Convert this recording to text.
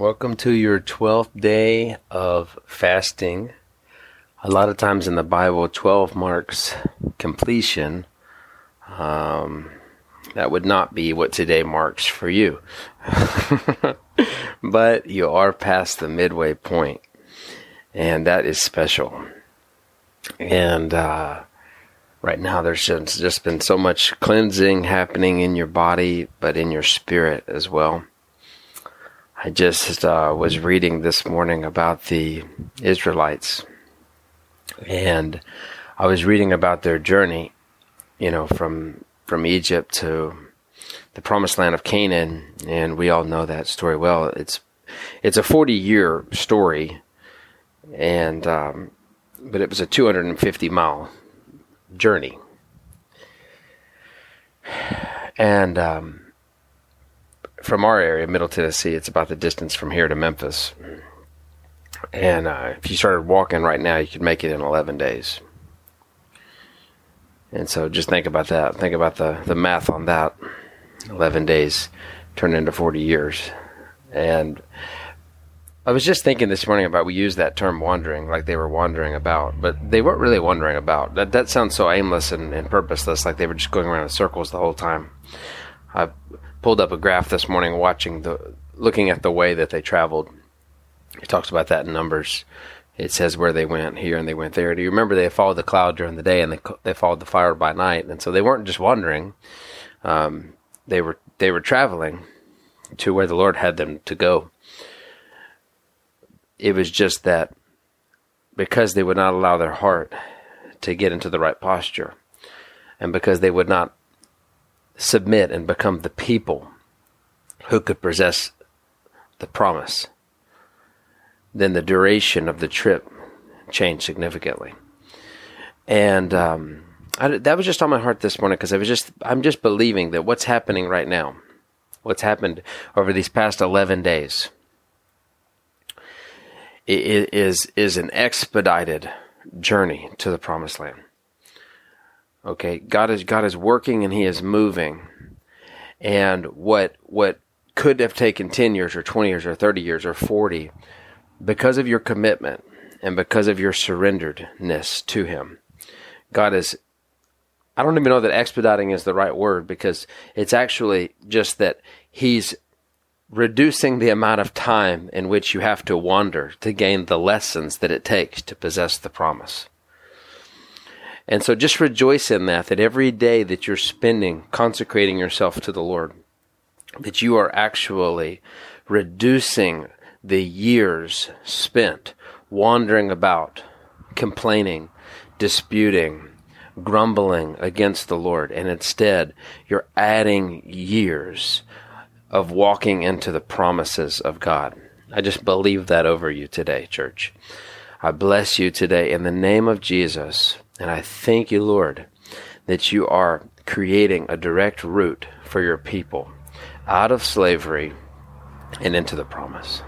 Welcome to your 12th day of fasting. A lot of times in the Bible, 12 marks completion. Um, that would not be what today marks for you. but you are past the midway point, and that is special. And uh, right now, there's just, just been so much cleansing happening in your body, but in your spirit as well. I just uh, was reading this morning about the Israelites, and I was reading about their journey, you know, from from Egypt to the promised land of Canaan, and we all know that story well. It's it's a forty year story, and um, but it was a two hundred and fifty mile journey, and um, from our area, Middle Tennessee, it's about the distance from here to Memphis. And uh, if you started walking right now, you could make it in 11 days. And so just think about that. Think about the, the math on that. 11 days turned into 40 years. And I was just thinking this morning about we use that term wandering, like they were wandering about, but they weren't really wandering about. That that sounds so aimless and, and purposeless, like they were just going around in circles the whole time. I pulled up a graph this morning, watching the looking at the way that they traveled. It talks about that in Numbers. It says where they went here and they went there. Do you remember they followed the cloud during the day and they they followed the fire by night? And so they weren't just wandering; um, they were they were traveling to where the Lord had them to go. It was just that because they would not allow their heart to get into the right posture, and because they would not submit and become the people who could possess the promise, then the duration of the trip changed significantly. And um, I, that was just on my heart this morning because I was just I'm just believing that what's happening right now, what's happened over these past eleven days, is is an expedited journey to the promised land. Okay, God is God is working and He is moving, and what what could have taken ten years or twenty years or thirty years or forty, because of your commitment and because of your surrenderedness to Him, God is. I don't even know that expediting is the right word because it's actually just that He's reducing the amount of time in which you have to wander to gain the lessons that it takes to possess the promise. And so just rejoice in that, that every day that you're spending consecrating yourself to the Lord, that you are actually reducing the years spent wandering about, complaining, disputing, grumbling against the Lord. And instead, you're adding years of walking into the promises of God. I just believe that over you today, church. I bless you today in the name of Jesus. And I thank you, Lord, that you are creating a direct route for your people out of slavery and into the promise.